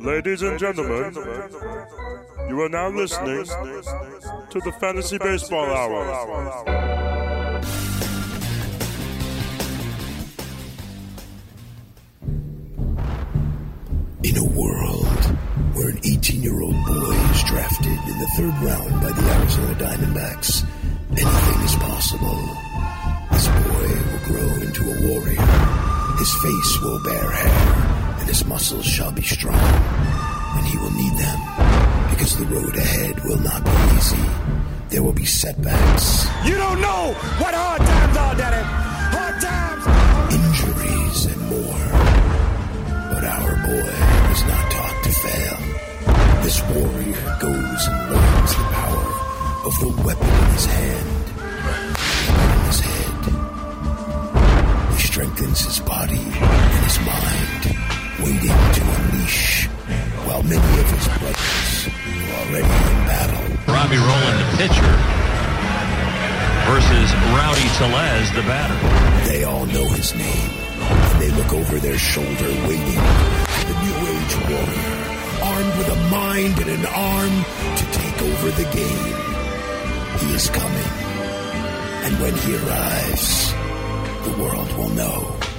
Ladies and gentlemen, you are now listening to the Fantasy Baseball Hour. In a world where an 18 year old boy is drafted in the third round by the Arizona Diamondbacks, anything is possible. This boy will grow into a warrior. His face will bear hair, and his muscles shall be strong. And he will need them, because the road ahead will not be easy. There will be setbacks, You don't know what hard times are, Daddy. Hard times. injuries, and more. But our boy was not taught to fail. This warrior goes and learns the power of the weapon in his hand, in his head. He strengthens his body and his mind, waiting to unleash, while many of his brothers are already in battle. Robbie Rowland, the pitcher, versus Rowdy Tellez, the batter. They all know his name, and they look over their shoulder waiting for the New Age warrior, armed with a mind and an arm to take over the game. He is coming, and when he arrives, the world will know.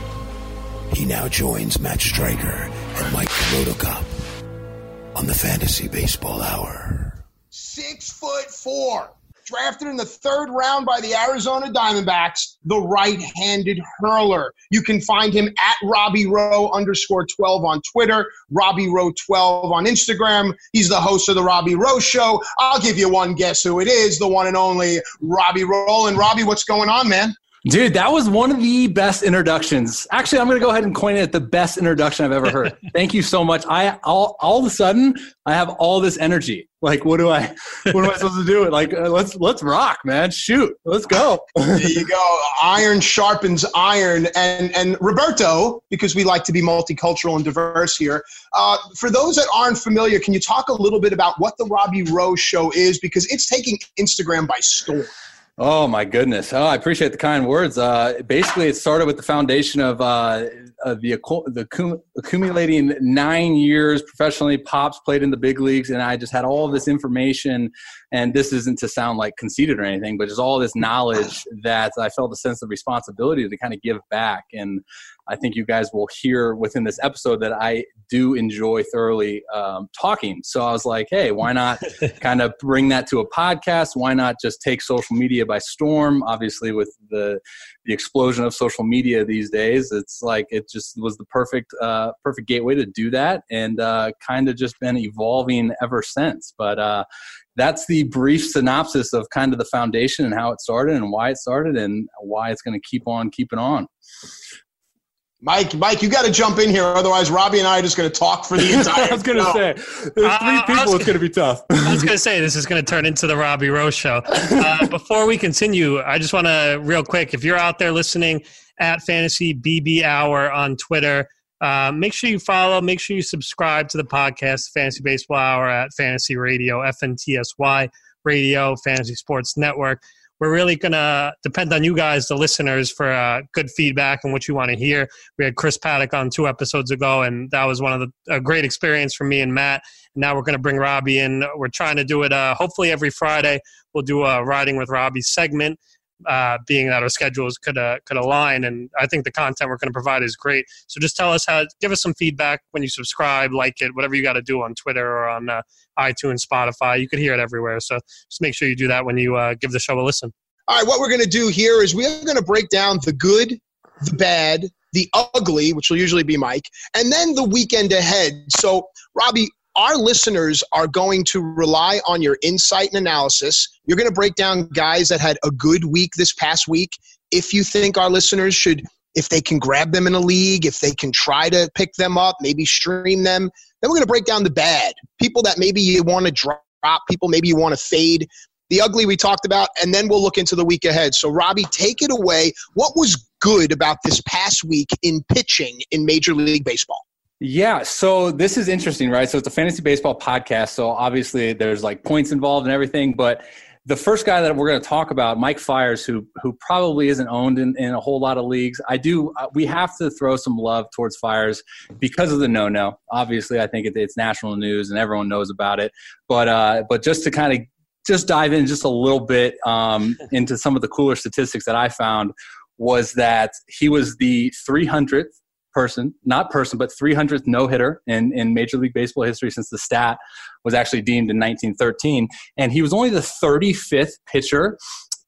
He now joins Matt Stryker and Mike Rotocop on the Fantasy Baseball Hour. six foot four, drafted in the third round by the Arizona Diamondbacks, the right-handed hurler. You can find him at Robbie Rowe underscore 12 on Twitter, Robbie Rowe 12 on Instagram. He's the host of the Robbie Rowe Show. I'll give you one guess who it is, the one and only Robbie Rowe. And Robbie, what's going on, man? Dude, that was one of the best introductions. Actually, I'm going to go ahead and coin it the best introduction I've ever heard. Thank you so much. I all, all of a sudden I have all this energy. Like, what do I, what am I supposed to do? Like, uh, let's let's rock, man. Shoot, let's go. There you go. Iron sharpens iron. And and Roberto, because we like to be multicultural and diverse here. Uh, for those that aren't familiar, can you talk a little bit about what the Robbie Rowe Show is? Because it's taking Instagram by storm. Oh my goodness! Oh, I appreciate the kind words. Uh, basically, it started with the foundation of uh, uh, the the accumulating nine years professionally. Pops played in the big leagues, and I just had all this information. And this isn't to sound like conceited or anything, but just all this knowledge that I felt a sense of responsibility to kind of give back. And I think you guys will hear within this episode that I do enjoy thoroughly um, talking. So I was like, hey, why not kind of bring that to a podcast? Why not just take social media by storm? Obviously, with the the explosion of social media these days, it's like it just was the perfect uh, perfect gateway to do that, and uh, kind of just been evolving ever since. But uh, that's the brief synopsis of kind of the foundation and how it started and why it started and why it's going to keep on keeping on. Mike, Mike, you got to jump in here, otherwise Robbie and I are just going to talk for the entire. I was going to say, there's Uh, three I was people. gonna- It's going to be tough. I was going to say this is going to turn into the Robbie Rose show. Uh, before we continue, I just want to real quick. If you're out there listening at Fantasy BB Hour on Twitter, uh, make sure you follow. Make sure you subscribe to the podcast, Fantasy Baseball Hour at Fantasy Radio, FNTSY Radio, Fantasy Sports Network. We're really going to depend on you guys, the listeners, for uh, good feedback and what you want to hear. We had Chris Paddack on two episodes ago, and that was one of the a great experience for me and Matt. Now we're going to bring Robbie in. We're trying to do it uh, hopefully every Friday. We'll do a riding with Robbie segment, uh, being that our schedules could uh, could align. And I think the content we're going to provide is great. So just tell us how, give us some feedback when you subscribe, like it, whatever you got to do on Twitter or on uh, iTunes, Spotify. You could hear it everywhere. So just make sure you do that when you uh, give the show a listen. All right, what we're going to do here is we're going to break down the good, the bad, the ugly, which will usually be Mike, and then the weekend ahead. So, Robbie, our listeners are going to rely on your insight and analysis. You're going to break down guys that had a good week this past week. If you think our listeners should if they can grab them in a league, if they can try to pick them up, maybe stream them. Then we're going to break down the bad. People that maybe you want to drop, people maybe you want to fade. The ugly we talked about, and then we'll look into the week ahead. So, Robbie, take it away. What was good about this past week in pitching in Major League Baseball? Yeah, so this is interesting, right? So it's a fantasy baseball podcast, so obviously there's like points involved and everything, but the first guy that we're going to talk about, Mike Fiers, who who probably isn't owned in, in a whole lot of leagues. I do. Uh, we have to throw some love towards Fiers because of the no no. Obviously, I think it, it's national news and everyone knows about it. But uh, but just to kind of just dive in just a little bit um, into some of the cooler statistics that I found was that he was the 300th person, not person, but 300th no hitter in, in Major League Baseball history since the stat was actually deemed in 1913. And he was only the 35th pitcher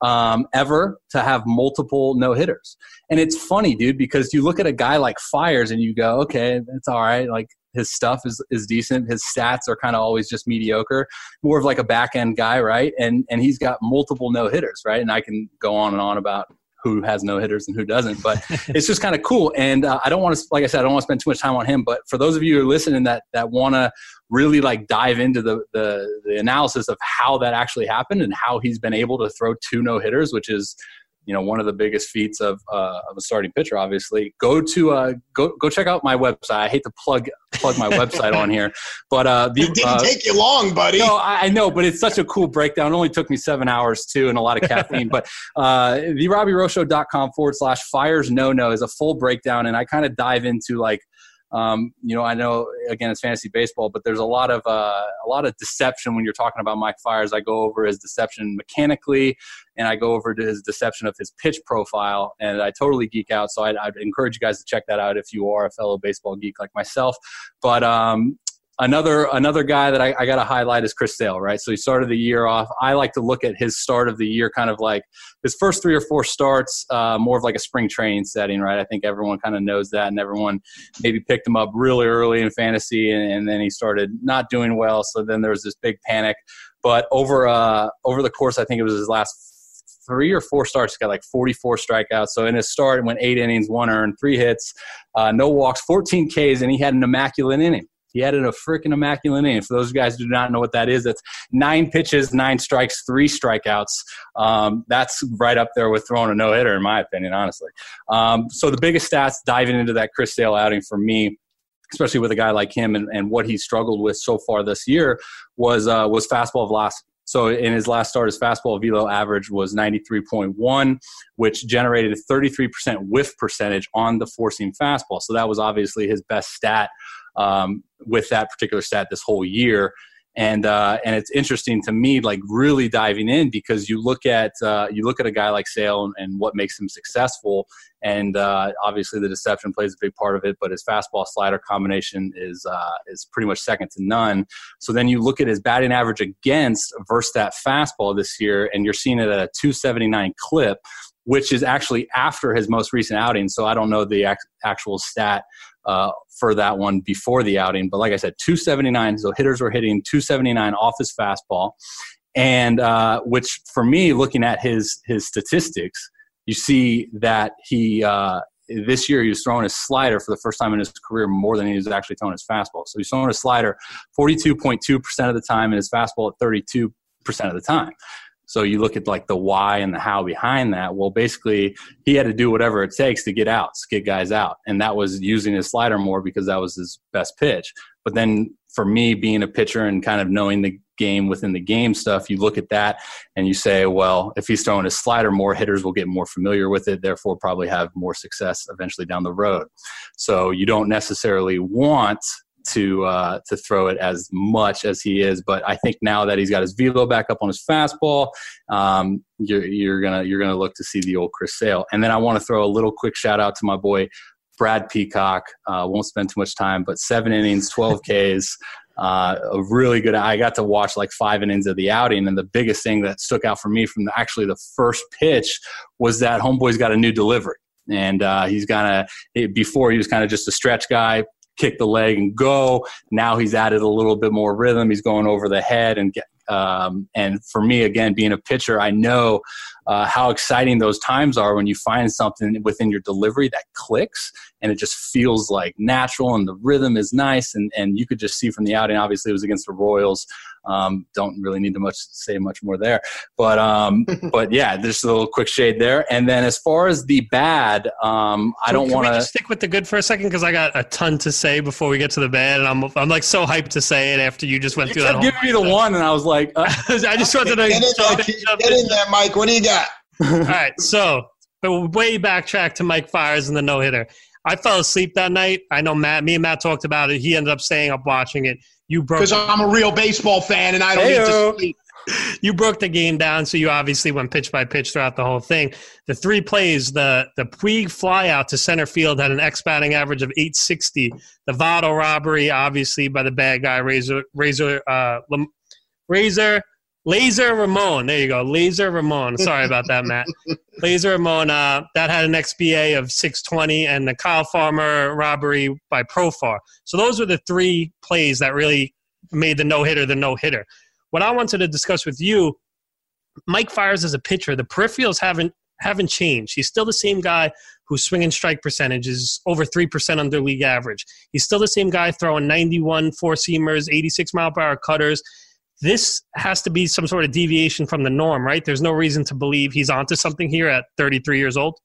um, ever to have multiple no hitters. And it's funny, dude, because you look at a guy like Fiers and you go, okay, it's all right. Like his stuff is, is decent. His stats are kind of always just mediocre, more of like a back end guy, right? And and he's got multiple no hitters, right? And I can go on and on about who has no hitters and who doesn't. But it's just kind of cool. And uh, I don't want to, like I said, I don't want to spend too much time on him. But for those of you who are listening that that want to really like dive into the, the the analysis of how that actually happened and how he's been able to throw two no hitters, which is you know one of the biggest feats of, uh, of a starting pitcher obviously. Go to uh, go go check out my website. I hate to plug plug my website on here but uh, the, it didn't uh, take you long buddy. No I, I, know but it's such a cool breakdown. It only took me seven hours too and a lot of caffeine but uh, the robbierowshow.com forward slash fiers no no is a full breakdown and i kind of dive into like um, you know, I know again it's fantasy baseball, but there's a lot of uh, a lot of deception when you're talking about Mike Fiers. I go over his deception mechanically, and I go over to his deception of his pitch profile, and I totally geek out. So I'd, I'd encourage you guys to check that out if you are a fellow baseball geek like myself. But um, another another guy that I, I got to highlight is Chris Sale, right? So he started the year off. I like to look at his start of the year, kind of like his first three or four starts, uh, more of like a spring training setting, right? I think everyone kind of knows that, and everyone maybe picked him up really early in fantasy, and, and then he started not doing well. So then there was this big panic. But over uh, over the course, I think it was his last three or four starts. He got like 44 strikeouts. So in his start, went eight innings, one earned, three hits, uh, no walks, 14 Ks, and he had an immaculate inning. He added a freaking immaculate inning. For those guys who do not know what that is, that's nine pitches, nine strikes, three strikeouts. Um, that's right up there with throwing a no hitter, in my opinion, honestly. Um, so the biggest stats diving into that Chris Sale outing for me especially with a guy like him and, and what he struggled with so far this year was uh, was fastball velocity. So in his last start, his fastball velo average was 93.1, which generated a 33% whiff percentage on the four seam fastball. So that was obviously his best stat um, with that particular stat this whole year. And uh, and it's interesting to me, like really diving in because you look at uh, you look at a guy like Sale and, and what makes him successful, and uh, obviously the deception plays a big part of it. But his fastball slider combination is uh, is pretty much second to none. So then you look at his batting average against versus that fastball this year, and you're seeing it at a 279 clip which is actually after his most recent outing. So I don't know the actual stat uh, for that one before the outing. But like I said, 279. So hitters were hitting 279 off his fastball, and uh, which for me, looking at his his statistics, you see that he. Uh, this year, he was throwing his slider for the first time in his career more than he was actually throwing his fastball. So he's throwing his slider 42.2% of the time and his fastball at 32% of the time. So you look at like the why and the how behind that. Well, basically, he had to do whatever it takes to get out, get guys out, and that was using his slider more because that was his best pitch. But then for me, being a pitcher and kind of knowing the game within the game stuff, you look at that and you say, well, if he's throwing his slider more, hitters will get more familiar with it, therefore probably have more success eventually down the road. So you don't necessarily want to uh, to throw it as much as he is. But I think now that he's got his velo back up on his fastball, um, you're, you're gonna you're gonna look to see the old Chris Sale. And then I want to throw a little quick shout out to my boy Brad Peacock. Uh, won't spend too much time, but seven innings, 12 Ks. Uh, a really good. I got to watch like five innings of the outing, and the biggest thing that stuck out for me from the, actually the first pitch was that Homeboy's got a new delivery and uh, he's gonna before he was kind of just a stretch guy kick the leg and go. Now he's added a little bit more rhythm. He's going over the head and get, Um, and for me, again, being a pitcher, I know uh, how exciting those times are when you find something within your delivery that clicks and it just feels like natural and the rhythm is nice. And, and you could just see from the outing, obviously, it was against the Royals. Um, don't really need to much say much more there, but um, but yeah, there's a little quick shade there. And then as far as the bad, um, I don't want to stick with the good for a second because I got a ton to say before we get to the bad, and I'm I'm like so hyped to say it after you just went you through that. Give me the one, and I was like, uh, I just wanted to get in, there, get in there, Mike. What do you got? All right, so but way backtrack to Mike Fiers and the no hitter. I fell asleep that night. I know Matt. Me and Matt talked about it. He ended up staying up watching it. You broke because I'm a real baseball fan and I don't Hey-o. need to sleep. You broke the game down, so you obviously went pitch by pitch throughout the whole thing. The three plays, the the Puig flyout to center field had an X batting average of 860. The Votto robbery, obviously by the bad guy Razor Razor uh, Razor Laser Ramon. There you go. Laser Ramon. Sorry about that, Matt. Laser Ramon. Uh, that had an XBA of 620, and the Kyle Farmer robbery by Profar. So those were the three plays that really made the no hitter the no hitter. What I wanted to discuss with you, Mike Fiers as a pitcher. The peripherals haven't haven't changed. He's still the same guy whose swing and strike percentage is over 3% under league average. He's still the same guy throwing 91 four seamers, 86 mile per hour cutters this has to be some sort of deviation from the norm, right? There's no reason to believe he's onto something here at 33 years old.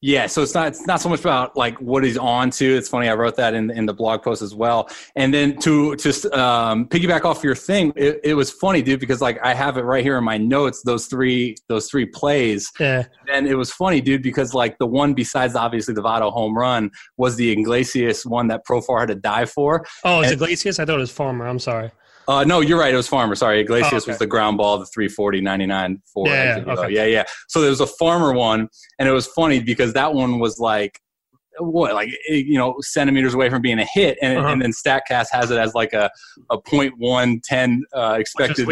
Yeah, so it's not it's not so much about like what he's on to. It's funny I wrote that in in the blog post as well. And then to just um, piggyback off your thing, it, it, was funny, dude, because like I have it right here in my notes. Those three those three plays. Yeah. And it was funny, dude, because like the one besides obviously the Votto home run was the Iglesias one that Profar had to die for. Oh, it's Iglesias. I thought it was Farmer. I'm sorry. Uh, no, you're right. It was Farmer. Sorry, Iglesias oh, okay. was the ground ball, the 340, 99, four. Yeah, yeah, okay. yeah, yeah. So there was a Farmer one, and it was funny because that one was like what like you know centimeters away from being a hit and, uh-huh. and then statcast has it as like a, a 0.110 uh, expected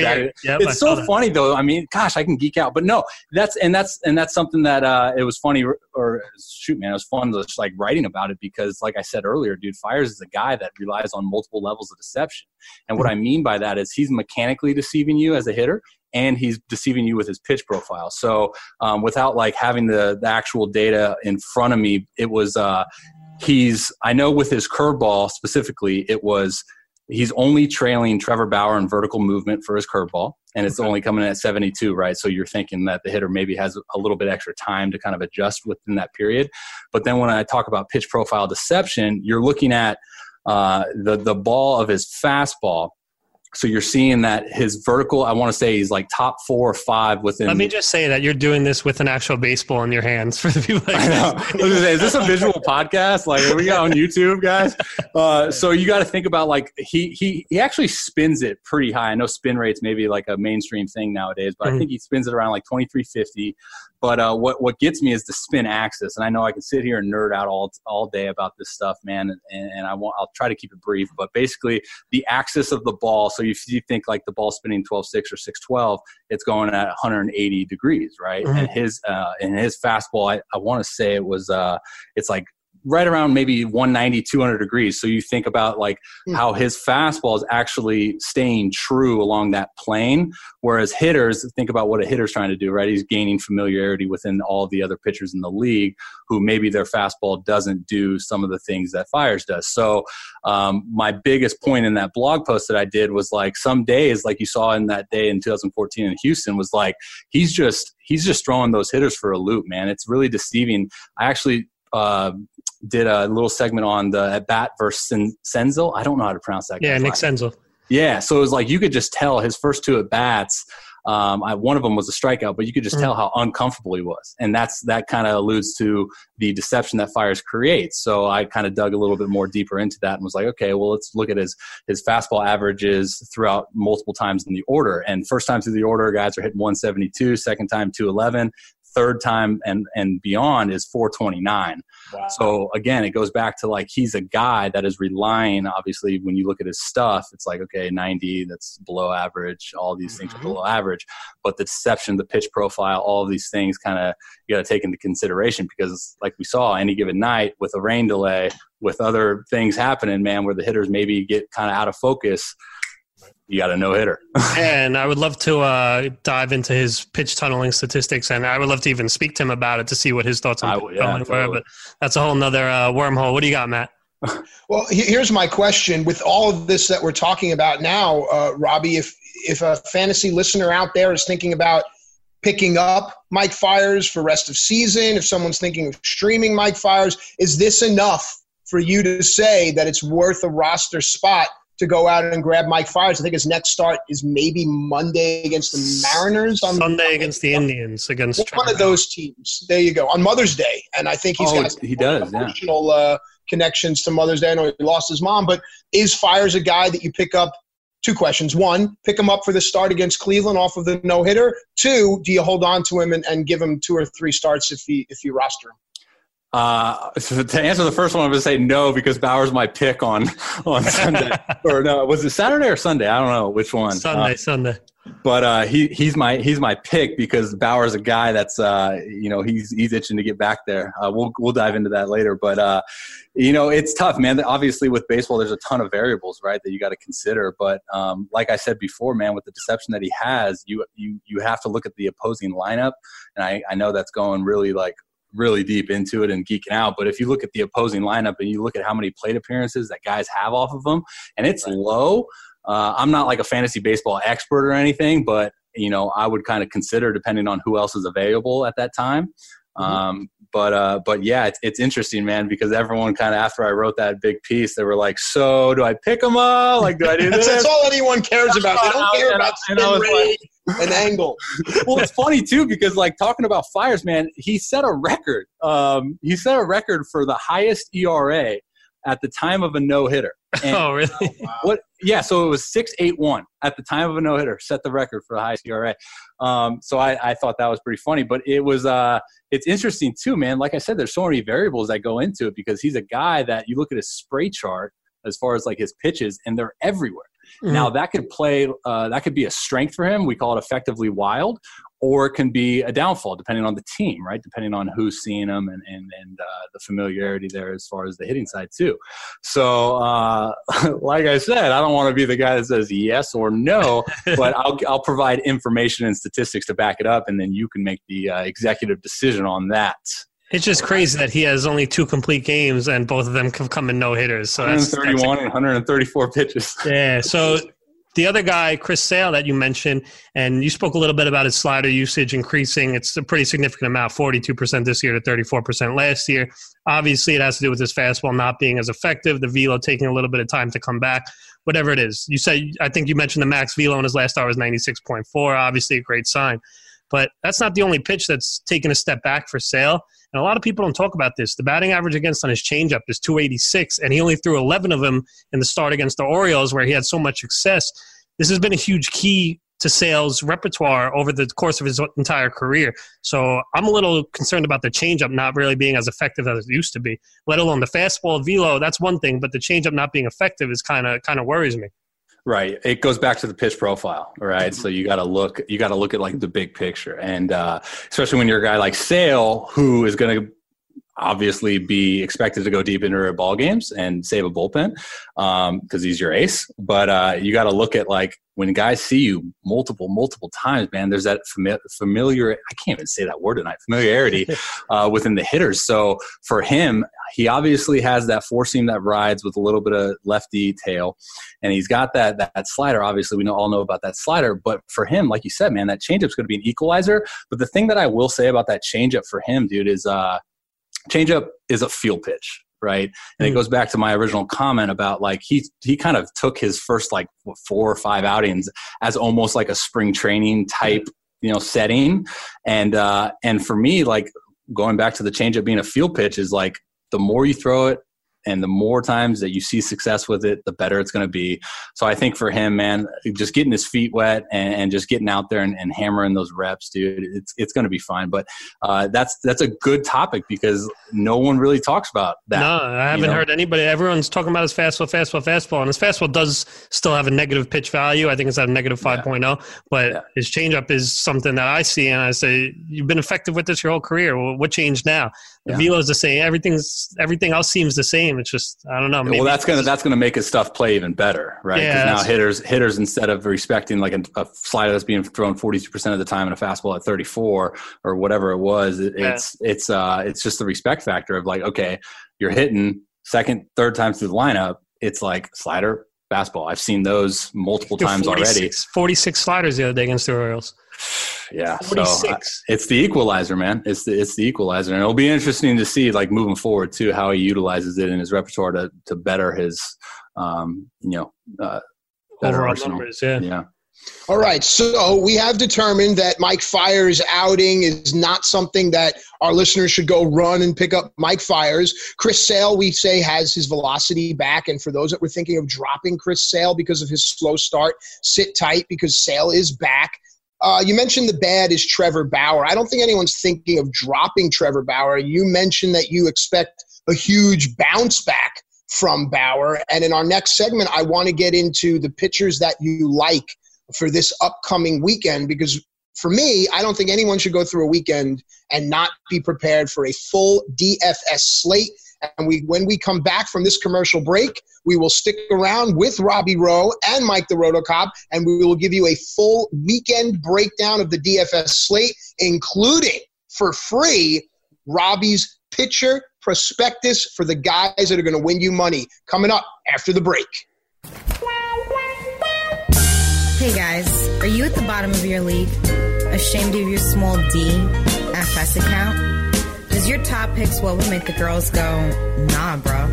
yep, it's so funny though. I mean gosh i can geek out. But no that's and that's and that's something that uh, it was funny or shoot man it was fun to just like writing about it because like i said earlier dude Fiers is a guy that relies on multiple levels of deception. And what mm-hmm. i mean by that is he's mechanically deceiving you as a hitter and he's deceiving you with his pitch profile. So um, without like having the, the actual data in front of me, it was uh, he's I know with his curveball specifically, it was he's only trailing Trevor Bauer in vertical movement for his curveball, and it's okay. only coming in at 72, right? So you're thinking that the hitter maybe has a little bit extra time to kind of adjust within that period. But then when I talk about pitch profile deception, you're looking at uh, the the ball of his fastball so you're seeing that his vertical, I want to say he's like top four or five within. Let me just say that you're doing this with an actual baseball in your hands for the people. Like I know. say, is this a visual podcast? Like, are we got on YouTube, guys? Uh, so you got to think about like he he he actually spins it pretty high. I know spin rates maybe like a mainstream thing nowadays, but mm-hmm. I think he spins it around like 2350. But uh, what what gets me is the spin axis, and I know I can sit here and nerd out all all day about this stuff, man. And, and I want I'll try to keep it brief, but basically the axis of the ball. So if you think like the ball spinning 12-6 or 6-12, it's going at 180 degrees, right? Mm-hmm. And his uh, and his fastball, I, I want to say it was uh, it's like right around maybe 190 200 degrees. So you think about like mm-hmm. how his fastball is actually staying true along that plane whereas hitters think about what a hitter's trying to do right? He's gaining familiarity within all the other pitchers in the league who maybe their fastball doesn't do some of the things that Fiers does. So um, my biggest point in that blog post that i did was like some days like you saw in that day in 2014 in houston was like he's just he's just throwing those hitters for a loop man. It's really deceiving. I actually uh, did a little segment on the at bat versus Senzel. I don't know how to pronounce that. Yeah, Nick Senzel. Yeah, so it was like you could just tell his first two at bats. Um, I, one of them was a strikeout, but you could just mm tell how uncomfortable he was, and that's that kind of alludes to the deception that Fiers creates. So I kind of dug a little bit more deeper into that and was like, okay, well, let's look at his his fastball averages throughout multiple times in the order. And first time through the order, guys are hitting 172. Second time, 211 third time and and beyond is 429 wow. so again it goes back to like he's a guy that is relying obviously when you look at his stuff it's like okay 90 that's below average all these mm-hmm. things are mm-hmm. below average but the deception the pitch profile all of these things kind of you got to take into consideration because like we saw any given night with a rain delay with other things happening man where the hitters maybe get kind of out of focus you got a no hitter. and I would love to uh, dive into his pitch tunneling statistics, and I would love to even speak to him about it to see what his thoughts on I pitch would- yeah, tunneling were. But that's a whole nother uh, wormhole. What do you got, Matt? Well, here's my question: With all of this that we're talking about now, uh, Robbie, if if a fantasy listener out there is thinking about picking up Mike Fiers for rest of season, if someone's thinking of streaming Mike Fiers, is this enough for you to say that it's worth a roster spot to go out and grab Mike Fiers? I think his next start is maybe Monday against the Mariners on Sunday against the Indians against which one Trevor of those teams. There you go on Mother's Day, and I think he's Oh, got he does, yeah. uh, connections to Mother's Day. I know he lost his mom, but is Fiers a guy that you pick up? Two questions: one, pick him up for the start against Cleveland off of the no hitter. Two, do you hold on to him and, and give him two or three starts if you if you roster him? Uh, so to answer the first one, I'm going to say no because Bauer's my pick on on Sunday. or no, was it Saturday or Sunday? I don't know which one. Sunday, Uh, Sunday. but uh, he he's my he's my pick because Bauer's a guy that's uh, you know he's he's itching to get back there. Uh, we'll we'll dive into that later, but uh, you know it's tough, man. Obviously, with baseball, there's a ton of variables, right, that you got to consider. But um, like I said before, man, with the deception that he has, you you you have to look at the opposing lineup, and I I know that's going really like really deep into it and geeking out. But if you look at the opposing lineup and you look at how many plate appearances that guys have off of them, and it's low. Uh, I'm not like a fantasy baseball expert or anything, but you know, I would kind of consider depending on who else is available at that time. Um, but uh, but yeah, it's, it's interesting, man, because everyone kind of after I wrote that big piece, they were like, "So do I pick them up? Like, do I do this?" that's all anyone cares about. They don't care about spin rate and angle. well, it's funny too because like talking about Fiers, man, he set a record. Um, he set a record for the highest ERA at the time of a no hitter. oh, really? What? Yeah, so it was six eight one at the time of a no hitter. Set the record for the highest ERA. Um, so I, I thought that was pretty funny, but it was uh, it's interesting too, man. Like I said, there's so many variables that go into it because he's a guy that you look at his spray chart as far as like his pitches, and they're everywhere. Now that could play, uh, that could be a strength for him. We call it effectively wild, or it can be a downfall depending on the team, right? Depending on who's seeing them and and, and uh, the familiarity there as far as the hitting side too. So, uh, like I said, I don't want to be the guy that says yes or no, but I'll I'll provide information and statistics to back it up, and then you can make the uh, executive decision on that. It's just crazy that he has only two complete games and both of them have come in no hitters. So that's, that's 131 and 134 pitches. Yeah. So the other guy, Chris Sale, that you mentioned, and you spoke a little bit about his slider usage increasing. It's a pretty significant amount, 42% this year to 34% last year. Obviously, it has to do with his fastball not being as effective, the velo taking a little bit of time to come back, whatever it is. You said, I think you mentioned the max velo in his last start was 96.4, obviously a great sign. But that's not the only pitch that's taken a step back for Sale. And a lot of people don't talk about this. The batting average against on his changeup is 286, and he only threw 11 of them in the start against the Orioles, where he had so much success. This has been a huge key to Sale's repertoire over the course of his entire career. So I'm a little concerned about the changeup not really being as effective as it used to be. Let alone the fastball velo, that's one thing, but the changeup not being effective is kind of kind of worries me. Right. It goes back to the pitch profile, right? So you got to look, you got to look at like the big picture, and uh, especially when you're a guy like Sale, who is going to obviously be expected to go deep into ball games and save a bullpen because he's your ace. But uh, you got to look at like when guys see you multiple, multiple times, man. There's that fami- familiar. I can't even say that word tonight. Familiarity uh, within the hitters. So for him, he obviously has that four seam that rides with a little bit of lefty tail, and he's got that that, that slider. Obviously, we know, all know about that slider. But for him, like you said, man, that changeup's going to be an equalizer. But the thing that I will say about that changeup for him, dude, is uh, changeup is a feel pitch right? And it goes back to my original comment about like he he kind of took his first like what, four or five outings as almost like a spring training type you know setting. And uh and for me like going back to the changeup being a feel pitch is like the more you throw it and the more times that you see success with it, the better it's going to be. So I think for him, man, just getting his feet wet and, and just getting out there and, and, hammering those reps, dude, it's it's going to be fine. But uh, that's that's a good topic because no one really talks about that. No, I haven't you know? heard anybody. Everyone's talking about his fastball, fastball, fastball, and his fastball does still have a negative pitch value. I think it's at a negative 5.0, but Yeah. his changeup is something that I see, and I say, "You've been effective with this your whole career. Well, what changed now?" The Yeah. velo is the same. Everything's everything else seems the same. Team. It's just I don't know. well, that's gonna that's gonna make his stuff play even better, right? Yeah, now hitters hitters instead of respecting like a, a slider that's being thrown forty two percent of the time and a fastball at thirty four or whatever it was, it, Yeah. it's it's uh it's just the respect factor of like okay, you're hitting second third times through the lineup. It's like slider fastball. I've seen those multiple times already. 46 46 sliders the other day against the Royals. Yeah, so I- 46. it's the equalizer, man. It's the it's the equalizer, and it'll be interesting to see like moving forward too how he utilizes it in his repertoire to to better his um you know uh, better Overall arsenal. numbers, yeah. yeah. All right, so we have determined that Mike Fiers outing is not something that our listeners should go run and pick up Mike Fiers. Chris Sale, we say, has his velocity back. And for those that were thinking of dropping Chris Sale because of his slow start, sit tight because Sale is back. Uh, you mentioned the bad is Trevor Bauer. I don't think anyone's thinking of dropping Trevor Bauer. You mentioned that you expect a huge bounce back from Bauer. And in our next segment, I want to get into the pitchers that you like for this upcoming weekend because for me, I don't think anyone should go through a weekend and not be prepared for a full DFS slate. And we, when we come back from this commercial break, we will stick around with Robbie Rowe and Mike the Rotocop, and we will give you a full weekend breakdown of the DFS slate, including for free Robbie's pitcher prospectus for the guys that are going to win you money. Coming up after the break. Hey guys, are you at the bottom of your league? Ashamed of your small D FS account? Does your top pick what would make the girls go, nah, bro?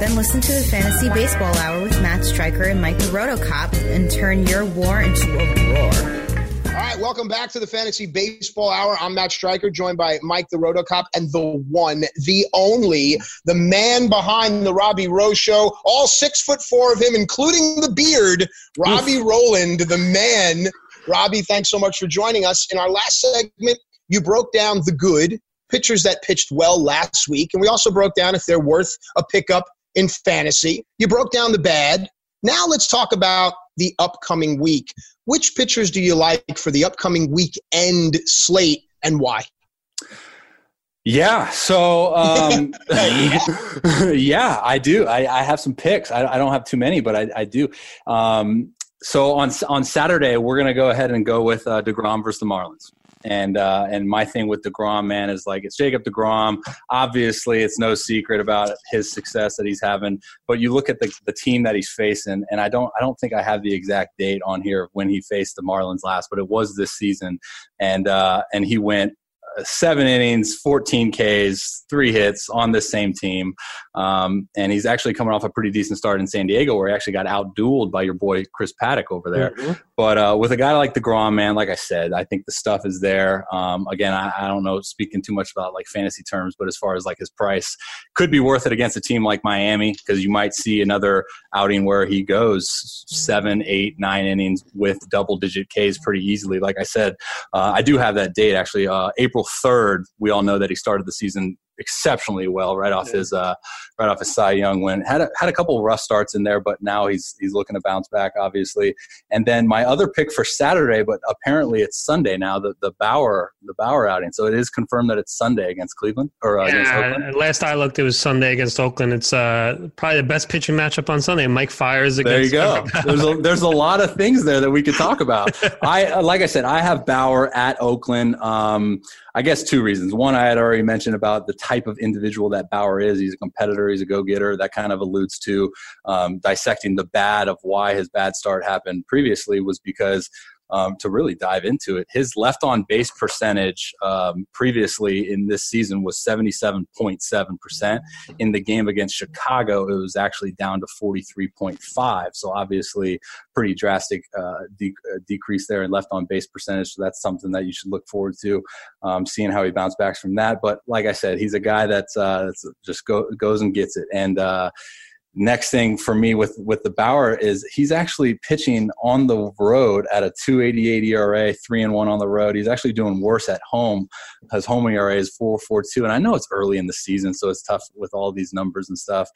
Then listen to the Fantasy Baseball Hour with Matt Stryker and Mike the Rotocop and turn your war into a roar. All right, welcome back to the Fantasy Baseball Hour. I'm Matt Stryker, joined by Mike the Rotocop and the one, the only, the man behind the Robbie Rowe Show. All six foot four of him, including the beard, Robbie Roland, the man. Robbie, thanks so much for joining us. In our last segment, you broke down the good pitchers that pitched well last week, and we also broke down if they're worth a pickup in fantasy. You broke down the bad. Now let's talk about the upcoming week. Which pitchers do you like for the upcoming weekend slate and why? Yeah. So, um, yeah, I do. I, I have some picks. I, I don't have too many, but I, I do. Um, so on on Saturday, we're gonna go ahead and go with uh, Degrom versus the Marlins. And uh, and my thing with Degrom, man, is like it's Jacob Degrom. Obviously, it's no secret about his success that he's having. But you look at the, the team that he's facing, and I don't I don't think I have the exact date on here of when he faced the Marlins last, but it was this season, and uh, and he went seven innings, 14 Ks, three hits on the same team. Um, and he's actually coming off a pretty decent start in San Diego where he actually got outdueled by your boy Chris Paddack over there. Mm-hmm. But uh, with a guy like the DeGrom, man, like I said, I think the stuff is there. Um, again, I, I don't know speaking too much about like fantasy terms, but as far as like his price, could be worth it against a team like Miami because you might see another outing where he goes seven, eight, nine innings with double digit Ks pretty easily. Like I said, uh, I do have that date actually. Uh, April 3rd, we all know that he started the season exceptionally well right off his uh, right off his Cy Young win. Had a, had a couple rough starts in there, but now he's he's looking to bounce back, obviously. And then my other pick for Saturday, but apparently it's Sunday now. The the Bauer the Bauer outing, so it is confirmed that it's Sunday against Cleveland or uh, against Oakland. Yeah, last I looked, it was Sunday against Oakland. It's uh, probably the best pitching matchup on Sunday. Mike Fiers There you go. There's a, there's a lot of things there that we could talk about. I like I said, I have Bauer at Oakland. Um, I guess two reasons. One, I had already mentioned about the type of individual that Bauer is. He's a competitor. He's a go-getter. That kind of alludes to um, dissecting the bad of why his bad start happened previously was because um, to really dive into it. His left on base percentage um, previously in this season was 77.7%. In the game against Chicago, it was actually down to 43.5. So obviously, pretty drastic uh, de- uh, decrease there in left on base percentage. So that's something that you should look forward to, um, seeing how he bounces back from that. But like I said, he's a guy that's, uh, just go, goes and gets it. And, uh, next thing for me with with the Bauer is he's actually pitching on the road at a 288 ERA, three and one on the road. He's actually doing worse at home. His home ERA is 4.42, and I know it's early in the season, so it's tough with all these numbers and stuff.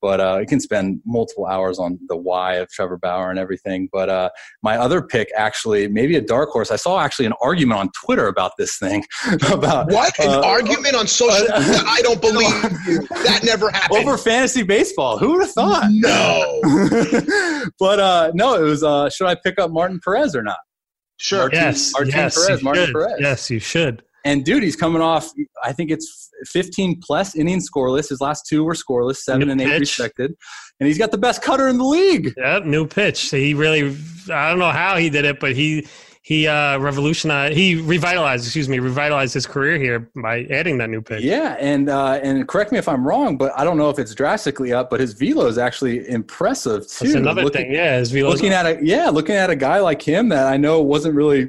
But uh, you can spend multiple hours on the why of Trevor Bauer and everything. But uh, my other pick, actually, maybe a dark horse. I saw actually an argument on Twitter about this thing. about what an uh, argument on social. I don't believe you. That never happened. over fantasy baseball. Who have thought? No. but uh, no, it was. Uh, should I pick up Martin Perez or not? Sure. Martin, Yes, Martin yes, Perez. you Martin should. Perez. Yes, you should. And dude, he's coming off. I think it's 15 plus innings scoreless. His last two were scoreless, seven New and eight pitch. respected. And he's got the best cutter in the league. Yep, new pitch. He really, I don't know how he did it, but he he uh, revolutionized, he revitalized, excuse me, revitalized his career here by adding that new pitch. Yeah, and uh, and correct me if I'm wrong, but I don't know if it's drastically up. But his velo is actually impressive too. That's another Looking- thing. Yeah, his velo. looking at a yeah, looking at a guy like him that I know wasn't really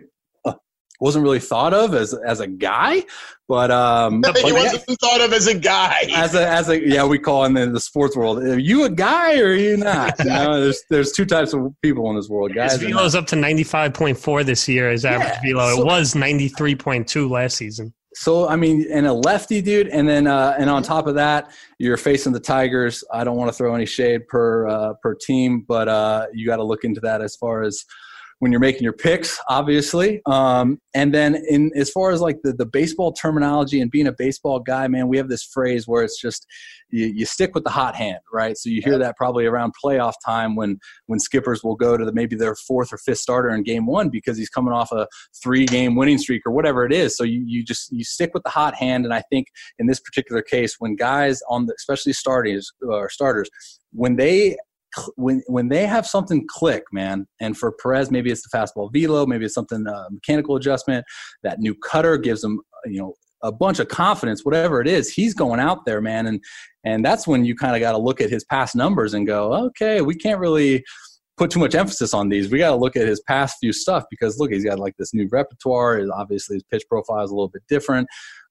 wasn't really thought of as as a guy, but um, he but wasn't thought of as a guy. as a as a yeah, we call him in the sports world. Are you a guy or are you not? You know, there's there's two types of people in this world, guys. his and velo's up to 95.4 this year, his average Yeah, velo. so- it was 93.2 last season. So I mean, and a lefty dude, and then uh, and on top of that, you're facing the Tigers. I don't want to throw any shade per uh, per team, but uh, you got to look into that as far as when you're making your picks, obviously. Um, and then in as far as like the the baseball terminology and being a baseball guy, man, we have this phrase where it's just you, you stick with the hot hand, right? So you hear that probably around playoff time when when skippers will go to the, maybe their fourth or fifth starter in game one because he's coming off a three game winning streak or whatever it is. So you, you just you stick with the hot hand. And I think in this particular case, when guys on the especially starters or starters, when they when when they have something click, man, and for Perez, maybe it's the fastball velo, maybe it's something uh, mechanical adjustment. That new cutter gives him, you know, a bunch of confidence. Whatever it is, he's going out there, man, and and that's when you kind of got to look at his past numbers and go, okay, we can't really put too much emphasis on these. We got to look at his past few stuff because look, he's got like this new repertoire. Obviously, his pitch profile is a little bit different.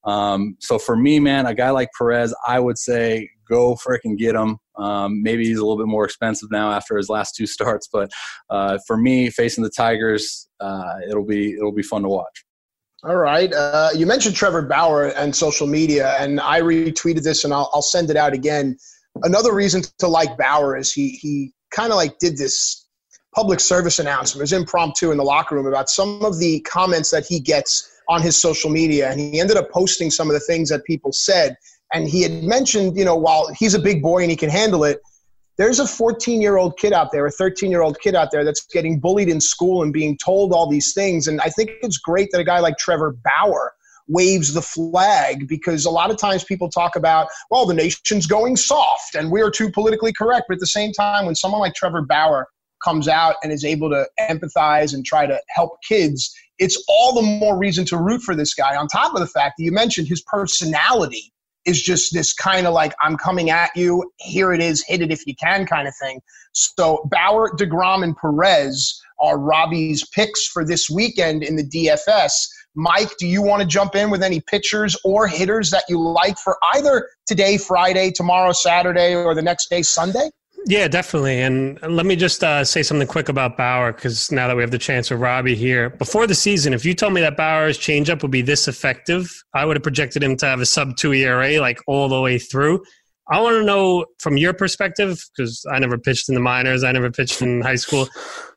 Um, so for me, man, a guy like Perez, I would say go frickin' get him. Um, maybe he's a little bit more expensive now after his last two starts, but uh, for me, facing the Tigers, uh, it'll be it'll be fun to watch. All right. Uh, you mentioned Trevor Bauer and social media, and I retweeted this, and I'll, I'll send it out again. Another reason to like Bauer is he he kind of like did this public service announcement. It was impromptu in the locker room about some of the comments that he gets on his social media, and he ended up posting some of the things that people said. And he had mentioned, you know, while he's a big boy and he can handle it, there's a 14 year old kid out there, a 13 year old kid out there that's getting bullied in school and being told all these things. And I think it's great that a guy like Trevor Bauer waves the flag because a lot of times people talk about, well, the nation's going soft and we're too politically correct. But at the same time, when someone like Trevor Bauer comes out and is able to empathize and try to help kids, it's all the more reason to root for this guy. On top of the fact that you mentioned his personality is just this kind of like I'm coming at you, here it is, hit it if you can kind of thing. So Bauer, DeGrom, and Perez are Robbie's picks for this weekend in the DFS. Mike, do you want to jump in with any pitchers or hitters that you like for either today, Friday, tomorrow, Saturday, or the next day, Sunday? Yeah, definitely. And let me just uh, say something quick about Bauer because now that we have the chance with Robbie here, before the season, if you told me that Bauer's changeup would be this effective, I would have projected him to have a sub two ERA like all the way through. I want to know from your perspective because I never pitched in the minors, I never pitched in high school.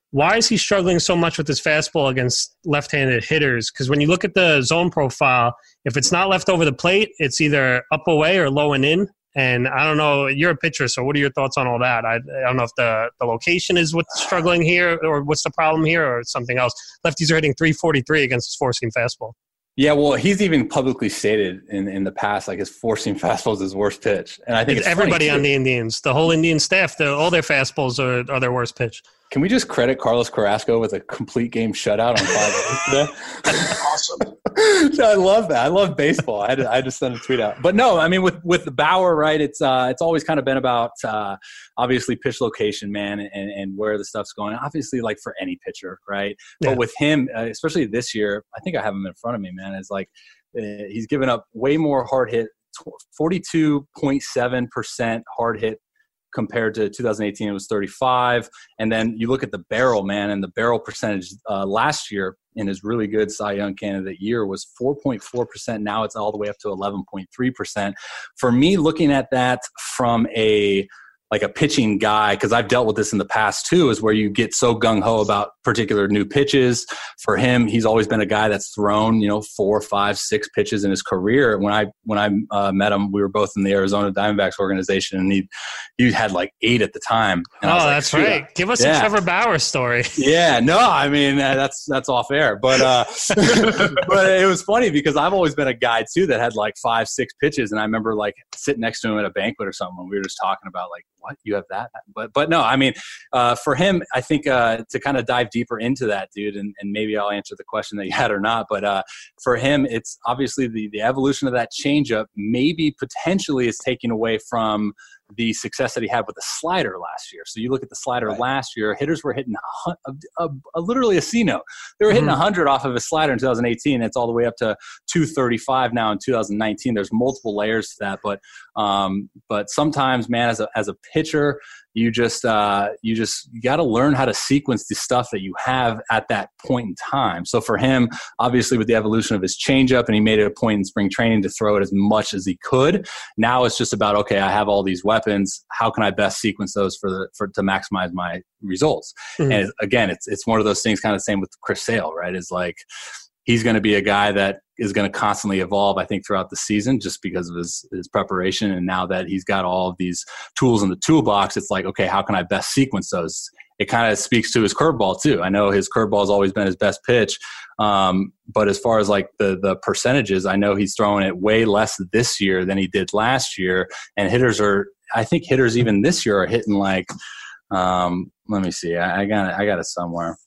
Why is he struggling so much with his fastball against left-handed hitters? Because when you look at the zone profile, if it's not left over the plate, it's either up away or low and in. And I don't know, you're a pitcher, so what are your thoughts on all that? I, I don't know if the, the location is what's struggling here or what's the problem here or something else. Lefties are hitting 343 against his four seam fastball. Yeah, well, he's even publicly stated in, in the past like his four seam fastball is his worst pitch, and I think It's it's everybody on the Indians, the whole Indian staff, the, all their fastballs are, are their worst pitch. Can we just credit Carlos Carrasco with a complete game shutout on five today? Awesome. I love that. I love baseball. I had to, I had to send a tweet out. But no, I mean with with the Bauer, right? It's uh it's always kind of been about uh obviously pitch location, man, and and where the stuff's going. Obviously, like for any pitcher, right? Yeah. But with him, uh, especially this year, I think I have him in front of me, man. Is like uh, he's given up way more hard hit, forty two point seven percent hard hit compared to 2018, it was 35. And then you look at the barrel, man, and the barrel percentage uh, last year in his really good Cy Young candidate year was 4.4%. Now it's all the way up to 11.3%. For me, looking at that from a like a pitching guy because I've dealt with this in the past too is where you get so gung ho about particular new pitches. For him, he's always been a guy that's thrown you know four, five, six pitches in his career. When I when I uh, met him, we were both in the Arizona Diamondbacks organization, and he he had like eight at the time. And oh, like, that's right. Give us yeah. a Trevor Bauer story. yeah, no, I mean uh, that's that's off air, but uh, but it was funny because I've always been a guy too that had like five, six pitches, and I remember like sitting next to him at a banquet or something, and we were just talking about like what? You have that? But but no i mean uh, for him i think uh, to kind of dive deeper into that dude and, and maybe i'll answer the question that you had or not but uh, for him it's obviously the, the evolution of that changeup maybe potentially is taking away from the success that he had with the slider last year. So you look at the slider right. last year, hitters were hitting a, a, a, literally a C note. They were hitting mm-hmm. 100 off of a slider in 2018. It's all the way up to 235 now in 2019. There's multiple layers to that, but um, but sometimes, man, as a as a pitcher, you just uh, you just you got to learn how to sequence the stuff that you have at that point in time. So for him, obviously with the evolution of his changeup, and he made it a point in spring training to throw it as much as he could. Now it's just about okay, I have all these weapons. How can I best sequence those for the for to maximize my results? Mm-hmm. And again, it's it's one of those things, kind of the same with Chris Sale, right? Is like he's going to be a guy that is going to constantly evolve, I think, throughout the season just because of his, his preparation. And now that he's got all of these tools in the toolbox, it's like, okay, how can I best sequence those? It kind of speaks to his curveball too. I know his curveball has always been his best pitch, um, but as far as like the the percentages, I know he's throwing it way less this year than he did last year. And hitters are, I think hitters even this year are hitting like, um, let me see, I, I got it, I got it somewhere.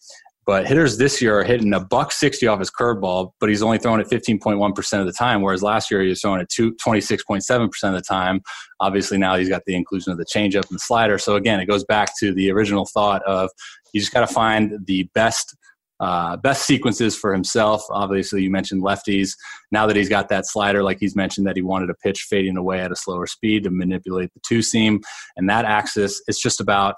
But hitters this year are hitting a buck 60 off his curveball, but he's only throwing it 15.1% of the time, whereas last year he was throwing it 26.7% of the time. Obviously, now he's got the inclusion of the changeup and the slider. So, again, it goes back to the original thought of you just got to find the best uh, best sequences for himself. Obviously, you mentioned lefties. Now that he's got that slider, like he's mentioned, that he wanted a pitch fading away at a slower speed to manipulate the two seam, and that axis. It's just about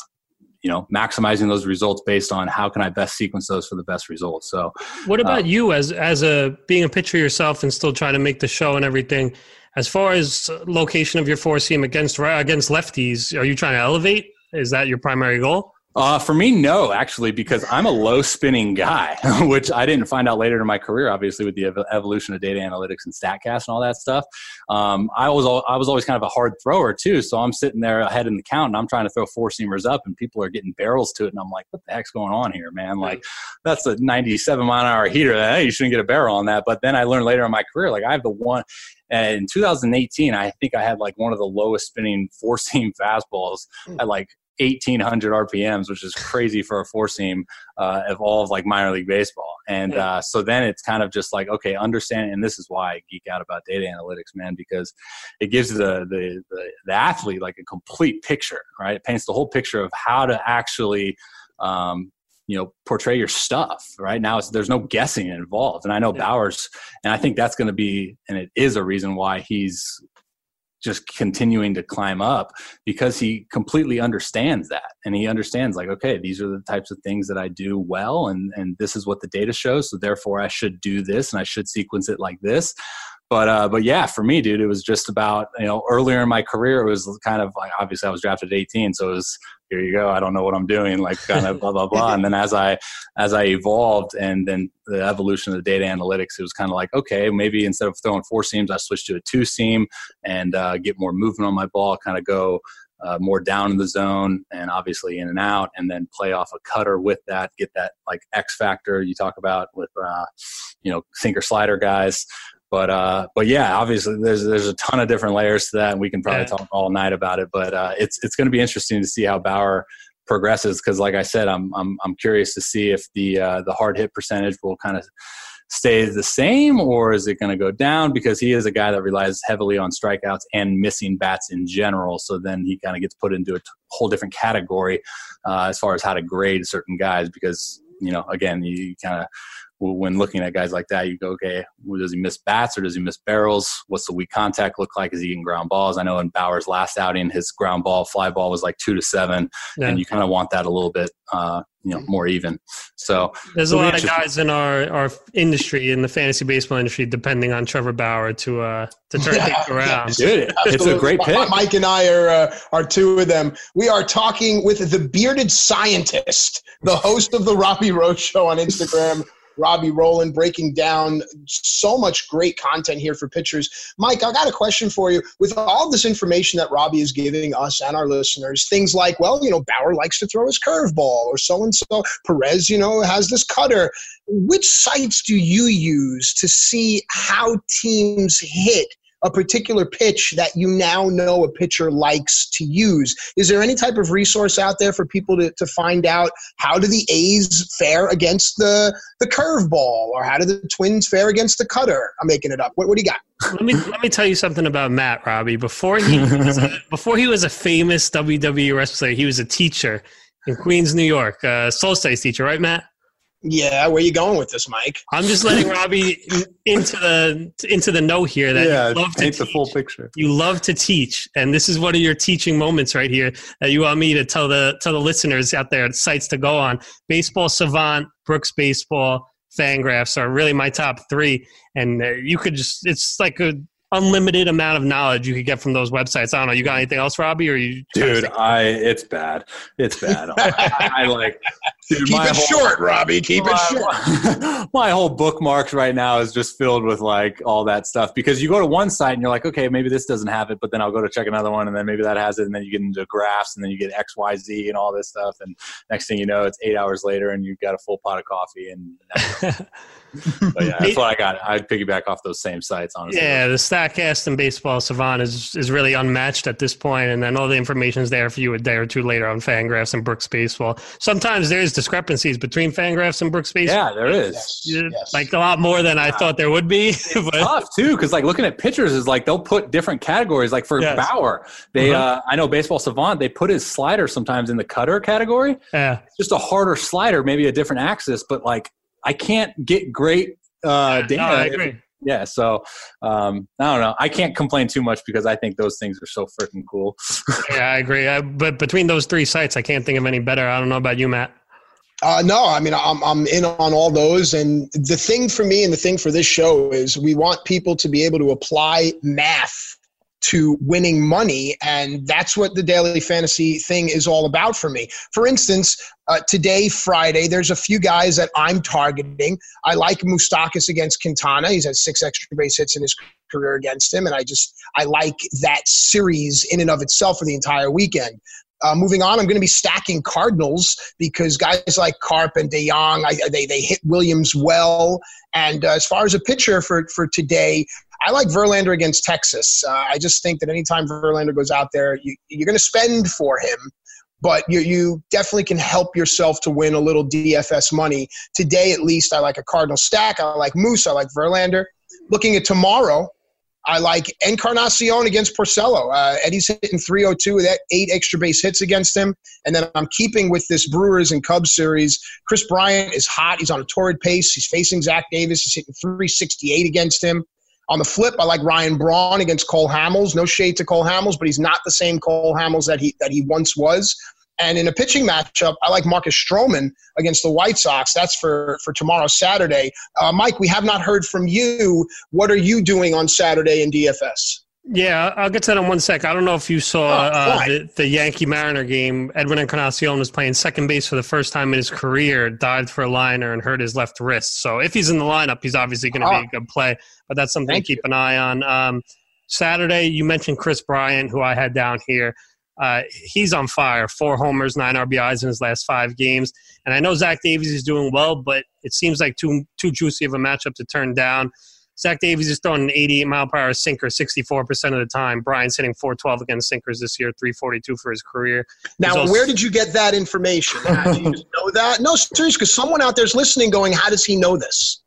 you know maximizing those results based on how can I best sequence those for the best results. So, what about uh, you as as a being a pitcher yourself and still trying to make the show and everything? As far as location of your four seam against against lefties, are you trying to elevate? Is that your primary goal? Uh, for me, no, actually, because I'm a low spinning guy, which I didn't find out later in my career, obviously, with the ev- evolution of data analytics and StatCast and all that stuff. Um, I was I was always kind of a hard thrower too, so I'm sitting there ahead in the count and I'm trying to throw four seamers up, and people are getting barrels to it, and I'm like, what the heck's going on here, man? Like, that's a 97 mile an hour heater. Hey, you shouldn't get a barrel on that. But then I learned later in my career, like I have the one. And in 2018, I think I had like one of the lowest spinning four seam fastballs hmm. at like 1800 RPMs, which is crazy for a four seam uh, of all of like minor league baseball. And uh, so then it's kind of just like, okay, understand. And this is why I geek out about data analytics, man, because it gives the, the, the, the athlete like a complete picture, right? It paints the whole picture of how to actually, um, you know, portray your stuff. Right now, there's no guessing involved, and I know yeah. Bauer's, and I think that's going to be, and it is a reason why he's just continuing to climb up because he completely understands that. And he understands like okay these are the types of things that i do well and and this is what the data shows so therefore i should do this and i should sequence it like this but uh, but yeah, for me, dude, it was just about you know earlier in my career, it was kind of like obviously I was drafted at 18, so it was here you go, I don't know what I'm doing, like kind of blah blah blah. And then as I as I evolved, and then the evolution of the data analytics, it was kind of like okay, maybe instead of throwing four seams, I switched to a two seam and uh, get more movement on my ball, kind of go uh, more down in the zone and obviously in and out, and then play off a cutter with that, get that like X factor you talk about with uh, you know sinker slider guys. But uh, but yeah, obviously there's there's a ton of different layers to that, and we can probably yeah. talk all night about it. But uh, it's it's going to be interesting to see how Bauer progresses because, like I said, I'm I'm I'm curious to see if the uh, the hard hit percentage will kind of stay the same or is it going to go down because he is a guy that relies heavily on strikeouts and missing bats in general so then he kind of gets put into a t- whole different category uh, as far as how to grade certain guys because you know, again, you kind of when looking at guys like that, you go, okay, well, does he miss bats or does he miss barrels? What's the weak contact look like? Is he getting ground balls? I know in Bauer's last outing, his ground ball, fly ball was like two to seven, yeah. and you kind of want that a little bit, uh, you know, more even. So there's a lot of guys in our our industry in the fantasy baseball industry depending on Trevor Bauer to uh to turn yeah, things around. Dude, it's a great pick. Mike and I are uh, are two of them. We are talking with the bearded scientist, the host of the Robbie Rose Show on Instagram. Robbie Rowland breaking down so much great content here for pitchers. Mike, I got a question for you. With all this information that Robbie is giving us and our listeners, things like, well, you know, Bauer likes to throw his curveball, or so and so, Perez, you know, has this cutter. Which sites do you use to see how teams hit? A particular pitch that you now know a pitcher likes to use. Is there any type of resource out there for people to, to find out how do the A's fare against the, the curveball or how do the Twins fare against the cutter? I'm making it up. What, what do you got? Let me let me tell you something about Matt Robbie. Before he was a, before he was a famous WWE wrestler, he was a teacher in Queens, New York, a Soul Solstice teacher, right, Matt? Yeah, where you going with this, Mike? I'm just letting Robbie into the into the know here that yeah, you love to teach. the full picture. You love to teach, and this is one of your teaching moments right here that you want me to tell the tell the listeners out there sites to go on. Baseball Savant, Brooks Baseball, Fangraphs are really my top three, and uh, you could just it's like a unlimited amount of knowledge you could get from those websites. I don't know. You got anything else, Robbie? Or you? Dude, I it's bad. It's bad. I, I, like. Dude, Keep it whole, short, Robbie. Keep my, it short. my whole bookmarks right now is just filled with like all that stuff because you go to one site and you're like, okay, maybe this doesn't have it, but then I'll go to check another one and then maybe that has it, and then you get into graphs and then you get X, Y, Z and all this stuff, and next thing you know, it's eight hours later and you've got a full pot of coffee and. but yeah, that's what I got. I'd piggyback off those same sites, honestly. Yeah, the Statcast and Baseball Savant is is really unmatched at this point, and then all the information is there for you a day or two later on Fangraphs and Brooks Baseball. Sometimes there is discrepancies between Fangraphs and Brooks Baseball. Yeah, there is. Yes. Like a lot more than I thought there would be. but. tough too, because like looking at pitchers is like they'll put different categories. Like for yes. Bauer, they uh-huh. uh, I know Baseball Savant they put his slider sometimes in the cutter category. Yeah, it's just a harder slider, maybe a different axis, but like I can't get great uh, data. No, I agree. yeah, so um, I don't know. I can't complain too much because I think those things are so freaking cool. yeah, I agree. I, but between those three sites, I can't think of any better. I don't know about you, Matt. Uh, no, I mean I'm I'm in on all those, and the thing for me and the thing for this show is we want people to be able to apply math to winning money. And that's what the daily fantasy thing is all about for me. For instance, uh, today, Friday, there's a few guys that I'm targeting. I like Moustakas against Quintana. He's had six extra base hits in his career against him. And I just, I like that series in and of itself for the entire weekend. Uh, moving on, I'm going to be stacking Cardinals because guys like Carp and DeJong, I, they, they hit Williams well. And uh, as far as a pitcher for, for today, I like Verlander against Texas. Uh, I just think that anytime Verlander goes out there, you, you're going to spend for him, but you, you definitely can help yourself to win a little DFS money. Today, at least, I like a Cardinal stack. I like Moose. I like Verlander. Looking at tomorrow, I like Encarnacion against Porcello. Uh, Eddie's hitting 302 with eight extra base hits against him. And then I'm keeping with this Brewers and Cubs series. Kris Bryant is hot. He's on a torrid pace. He's facing Zach Davies. He's hitting 368 against him. On the flip, I like Ryan Braun against Cole Hamels. No shade to Cole Hamels, but he's not the same Cole Hamels that he that he once was. And in a pitching matchup, I like Marcus Stroman against the White Sox. That's for, for tomorrow, Saturday. Uh, Mike, we have not heard from you. What are you doing on Saturday in DFS? Yeah, I'll get to that in one sec. I don't know if you saw oh, uh, the, the, Yankee Mariner game. Edwin Encarnacion was playing second base for the first time in his career, dived for a liner, and hurt his left wrist. So if he's in the lineup, he's obviously going to oh. be a good play. But that's something Thank to keep you. an eye on. Um, Saturday, you mentioned Kris Bryant, who I had down here. Uh, he's on fire. Four homers, nine RBIs in his last five games. And I know Zach Davies is doing well, but it seems like too too juicy of a matchup to turn down. Zach Davies is throwing an 88 mile per hour sinker 64% of the time. Bryant's hitting 412 against sinkers this year, 342 for his career. Now, also- where did you get that information? do you know that? No, seriously, because someone out there's listening going, how does he know this?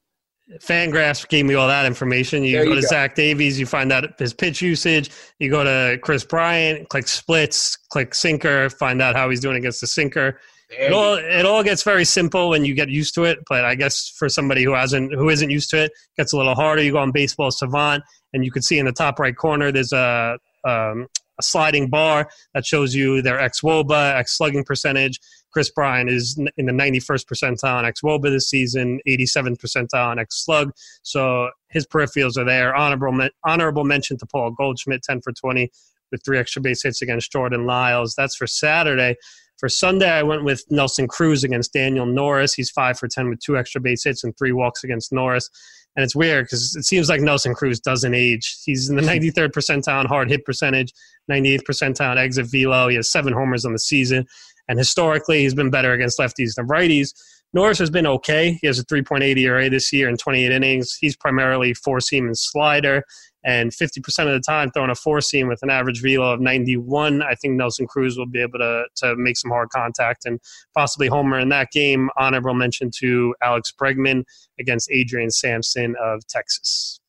Fangraphs gave me all that information. You, go to Zach Davies, you find out his pitch usage. You go to Kris Bryant, click splits, click sinker, find out how he's doing against the sinker. It all it all gets very simple when you get used to it, but I guess for somebody who hasn't who isn't used to it, it gets a little harder. You go on Baseball Savant, and you can see in the top right corner there's a um, a sliding bar that shows you their ex woba, ex slugging percentage. Kris Bryant is in the 91st percentile on ex woba this season, 87th percentile on ex slug. So his peripherals are there. Honorable honorable mention to Paul Goldschmidt, 10 for 20 with three extra base hits against Jordan Lyles. That's for Saturday. For Sunday, I went with Nelson Cruz against Daniel Norris. He's five for 10 with two extra base hits and three walks against Norris. And it's weird because it seems like Nelson Cruz doesn't age. He's in the 93rd percentile on hard hit percentage, 98th percentile on exit velo. He has seven homers on the season. And historically, he's been better against lefties than righties. Norris has been okay. He has a 3.8 ERA this year in 28 innings. He's primarily four seam and slider and 50% of the time throwing a four seam with an average velo of 91. I think Nelson Cruz will be able to, to make some hard contact and possibly homer in that game. Honorable mention to Alex Bregman against Adrian Sampson of Texas.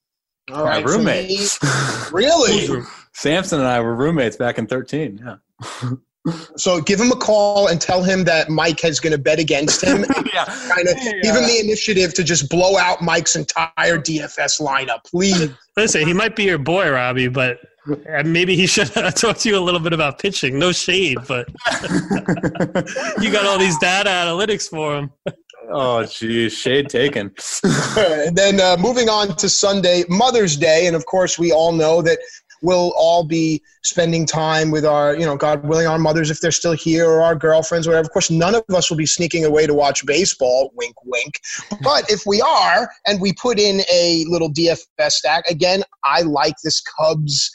All right, roommates. really? Sampson and I were roommates back in 13. Yeah. So give him a call and tell him that Mike is going to bet against him. yeah. Kind of give him the initiative to just blow out Mike's entire DFS lineup, please. Listen, he might be your boy, Robbie, but maybe he should talk to you a little bit about pitching. No shade, but you got all these data analytics for him. Oh, geez, shade taken. and then uh, moving on to Sunday, Mother's Day, and of course we all know that we'll all be spending time with our, you know, God willing, our mothers if they're still here or our girlfriends, whatever. Of course, none of us will be sneaking away to watch baseball. Wink, wink. But if we are, and we put in a little DFS stack, again, I like this Cubs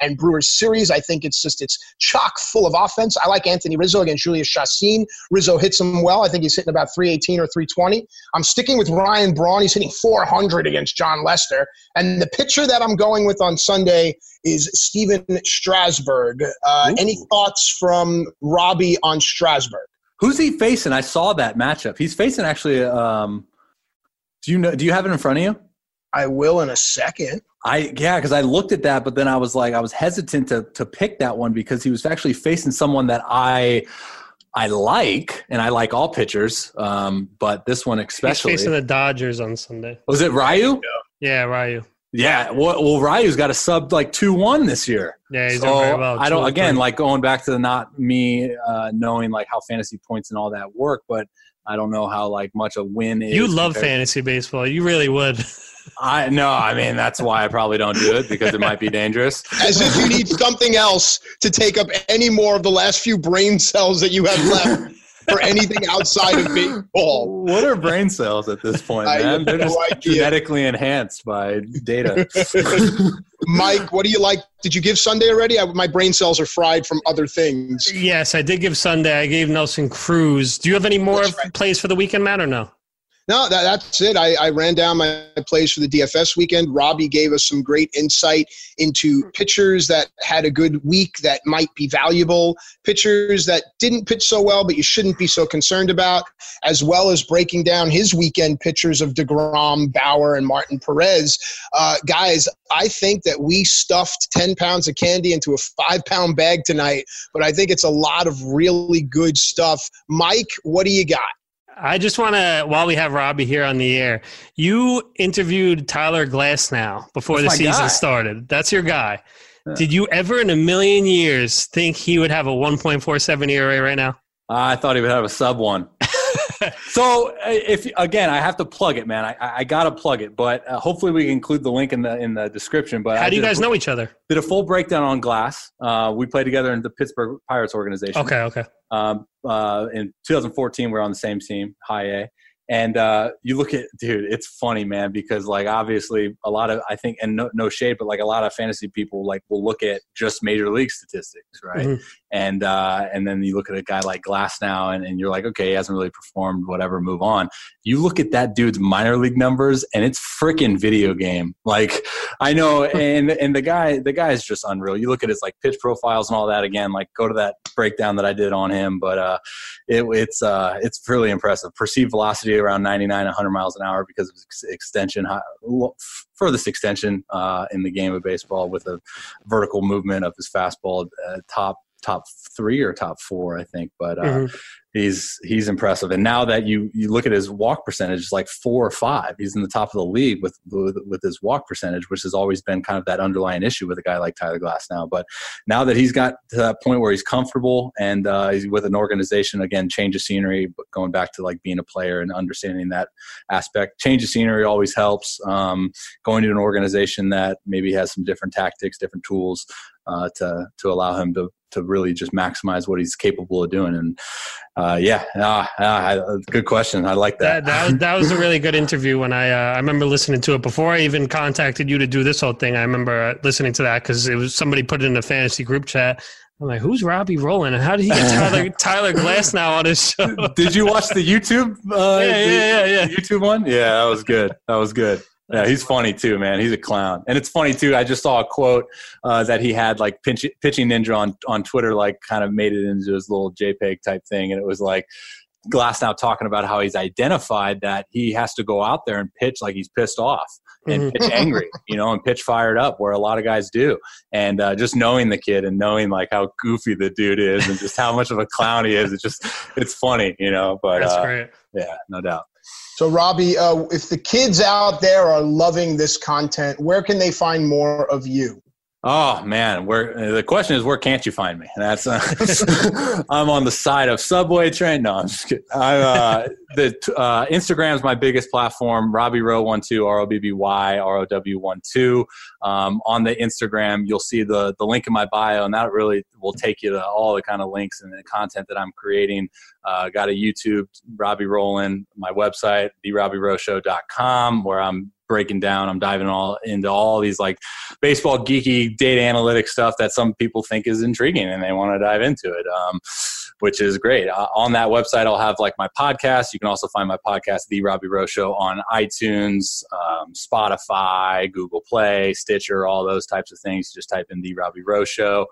and Brewers series. I think it's just it's chock full of offense. I like Anthony Rizzo against Jhoulys Chacin. Rizzo hits him well. I think he's hitting about 318 or 320. I'm sticking with Ryan Braun. He's hitting 400 against Jon Lester. And the pitcher that I'm going with on Sunday is Stephen Strasburg. Uh, any thoughts from Robbie on Strasburg? Who's he facing? I saw that matchup. He's facing actually. Um, do you know? Do you have it in front of you? I will in a second. I yeah, because I looked at that, but then I was like, I was hesitant to to pick that one because he was actually facing someone that I I like, and I like all pitchers, um, but this one especially. He's facing the Dodgers on Sunday. Was it Ryu? Yeah, Ryu. Yeah, well, well Ryu's got a sub like two one this year. Yeah, he's so doing very well. I don't. Again, like going back to the not me uh, knowing like how fantasy points and all that work, but I don't know how like much a win is. you love compared- fantasy baseball. You really would. I no, I mean that's why I probably don't do it because it might be dangerous. As if you need something else to take up any more of the last few brain cells that you have left for anything outside of baseball. What are brain cells at this point, I man? have They're no just idea. genetically enhanced by data. Mike, what do you like? Did you give Sunday already? I, my brain cells are fried from other things. yes, I did give Sunday. I gave Nelson Cruz. Do you have any more right. plays for the weekend, Matt, or no? No, that, that's it. I, I ran down my plays for the DFS weekend. Robbie gave us some great insight into pitchers that had a good week that might be valuable, pitchers that didn't pitch so well, but you shouldn't be so concerned about, as well as breaking down his weekend pitchers of DeGrom, Bauer, and Martin Perez. Uh, guys, I think that we stuffed 10 pounds of candy into a five pound bag tonight, but I think it's a lot of really good stuff. Mike, what do you got? I just want to, while we have Robbie here on the air, you interviewed Tyler Glasnow before That's the season guy. started. That's your guy. Did you ever in a million years think he would have a 1.47 ERA right now? I thought he would have a sub one. so uh, if again, I have to plug it, man. I, I gotta plug it, but uh, hopefully we can include the link in the in the description. But How I do you did a- guys know each other? Did a full breakdown on Glass. Uh, we played together in the Pittsburgh Pirates organization. Okay, okay. Um, uh, in 2014, we were on the same team, High A. And uh, you look at, dude, it's funny, man, because like obviously a lot of I think, and no, no shade, but like a lot of fantasy people like will look at just major league statistics, right? Mhm. And uh, and then you look at a guy like Glasnow, and, and you're like, okay, he hasn't really performed, whatever, move on. You look at that dude's minor league numbers, and it's freaking video game. Like I know, and and the guy, the guy is just unreal. You look at his like pitch profiles and all that. Again, like go to that breakdown that I did on him, but uh, it, it's uh, it's really impressive. Perceived velocity around 99, 100 miles an hour because of extension, furthest extension uh, in the game of baseball with a vertical movement of his fastball, uh, top top three or top four, I think. But uh, Mhm. He's he's impressive. And now that you you look at his walk percentage, it's like four or five. He's in the top of the league with with, with his walk percentage, which has always been kind of that underlying issue with a guy like Tyler Glasnow. But now that he's got to that point where he's comfortable and uh, he's with an organization again, change of scenery, but going back to like being a player and understanding that aspect, change of scenery always helps. Um, going to an organization that maybe has some different tactics, different tools uh, to to allow him to to really just maximize what he's capable of doing. And uh, yeah, uh, uh, good question. I like that. That, that, was, that was a really good interview. When I uh, I remember listening to it before I even contacted you to do this whole thing. I remember uh, listening to that because it was somebody put it in a fantasy group chat. I'm like, who's Robbie Rowland and how did he get Tyler, Tyler Glasnow on his show? Did you watch the YouTube? Uh, yeah, yeah, yeah, yeah. YouTube one? Yeah, that was good. That was good. Yeah, he's funny too, man. He's a clown, and it's funny too. I just saw a quote uh, that he had like pitch, pitching ninja on on Twitter, like kind of made it into his little JPEG type thing, and it was like Glasnow talking about how he's identified that he has to go out there and pitch like he's pissed off and Mhm. pitch angry, you know, and pitch fired up, where a lot of guys do. And uh, just knowing the kid and knowing like how goofy the dude is and just how much of a clown he is, it's just it's funny, you know. But That's uh, great. yeah, no doubt. So, Robbie, uh, if the kids out there are loving this content, where can they find more of you? Oh man, where the question is, where can't you find me? That's uh, I'm on the side of subway train. No, I'm just kidding. I, uh, the uh, Instagram's my biggest platform. Robbie Row one two R O B B Y R O W one two. Um, on the Instagram, you'll see the the link in my bio, and that really will take you to all the kind of links and the content that I'm creating. Uh, got a YouTube, Robbie Rowland, my website, therobbierowshow.com, where I'm breaking down, I'm diving all into all these like baseball geeky data analytics stuff that some people think is intriguing and they want to dive into it, um, which is great. Uh, on that website, I'll have like my podcast. You can also find my podcast, The Robbie Rowe Show, on iTunes, um, Spotify, Google Play, Stitcher, all those types of things. Just type in The Robbie Rowe Show.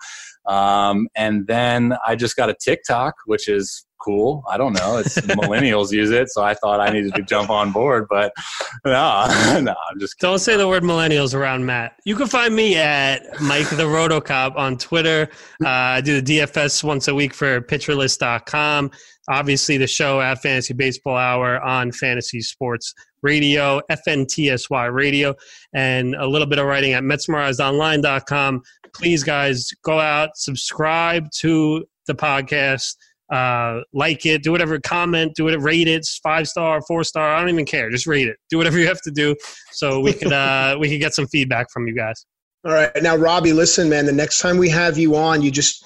Um, and then I just got a TikTok, which is cool. I don't know. It's millennials use it, so I thought I needed to jump on board, but no, no, I'm just Don't say the word millennials around Matt. You can find me at Mike the Rotocop on Twitter. Uh, I do the DFS once a week for pitcherlist.com. Obviously, the show at Fantasy Baseball Hour on Fantasy Sports Radio, FNTSY Radio, and a little bit of writing at MetsMerizedOnline.com. Please, guys, go out, subscribe to the podcast uh, like it, do whatever, comment, do it, rate it, five star, four star. I don't even care. Just rate it. Do whatever you have to do, so we could uh, we could get some feedback from you guys. All right, now Robbie, listen, man. The next time we have you on, you just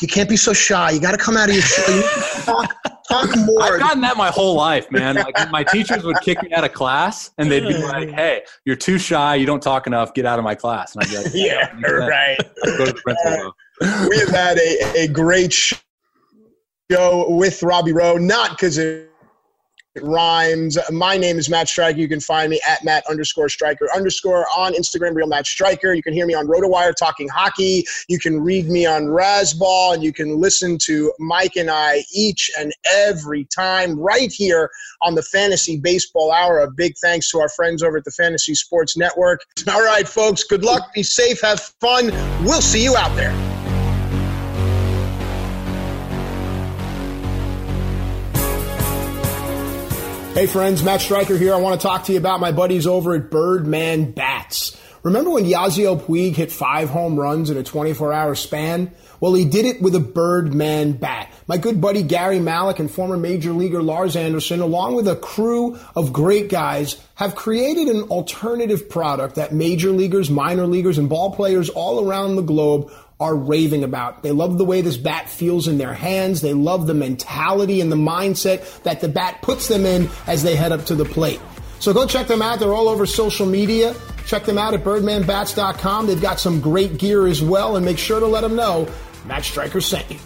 you can't be so shy. You got to come out of your shell. You talk, talk more. I've gotten that my whole life, man. Like my teachers would kick me out of class, and they'd be like, "Hey, you're too shy. You don't talk enough. Get out of my class." And I'd be like, yeah, right. Go to the principal. we have had a, a great show with Robbie Rowe, not because it rhymes. My name is Matt Striker. You can find me at Matt underscore Striker underscore on Instagram, real Matt Striker. You can hear me on RotoWire talking hockey. You can read me on Razzball, and you can listen to Mike and I each and every time right here on the Fantasy Baseball Hour. A big thanks to our friends over at the Fantasy Sports Network. All right, folks, good luck, be safe, have fun. We'll see you out there. Hey friends, Matt Striker here. I want to talk to you about my buddies over at Birdman Bats. Remember when Yasiel Puig hit five home runs in a 24 hour span? Well, he did it with a Birdman bat. My good buddy Gary Malik and former major leaguer Lars Anderson, along with a crew of great guys, have created an alternative product that major leaguers, minor leaguers, and ball players all around the globe are raving about. They love the way this bat feels in their hands. They love the mentality and the mindset that the bat puts them in as they head up to the plate. So go check them out. They're all over social media. Check them out at birdmanbats.com. They've got some great gear as well, and make sure to let them know Matt Striker sent you.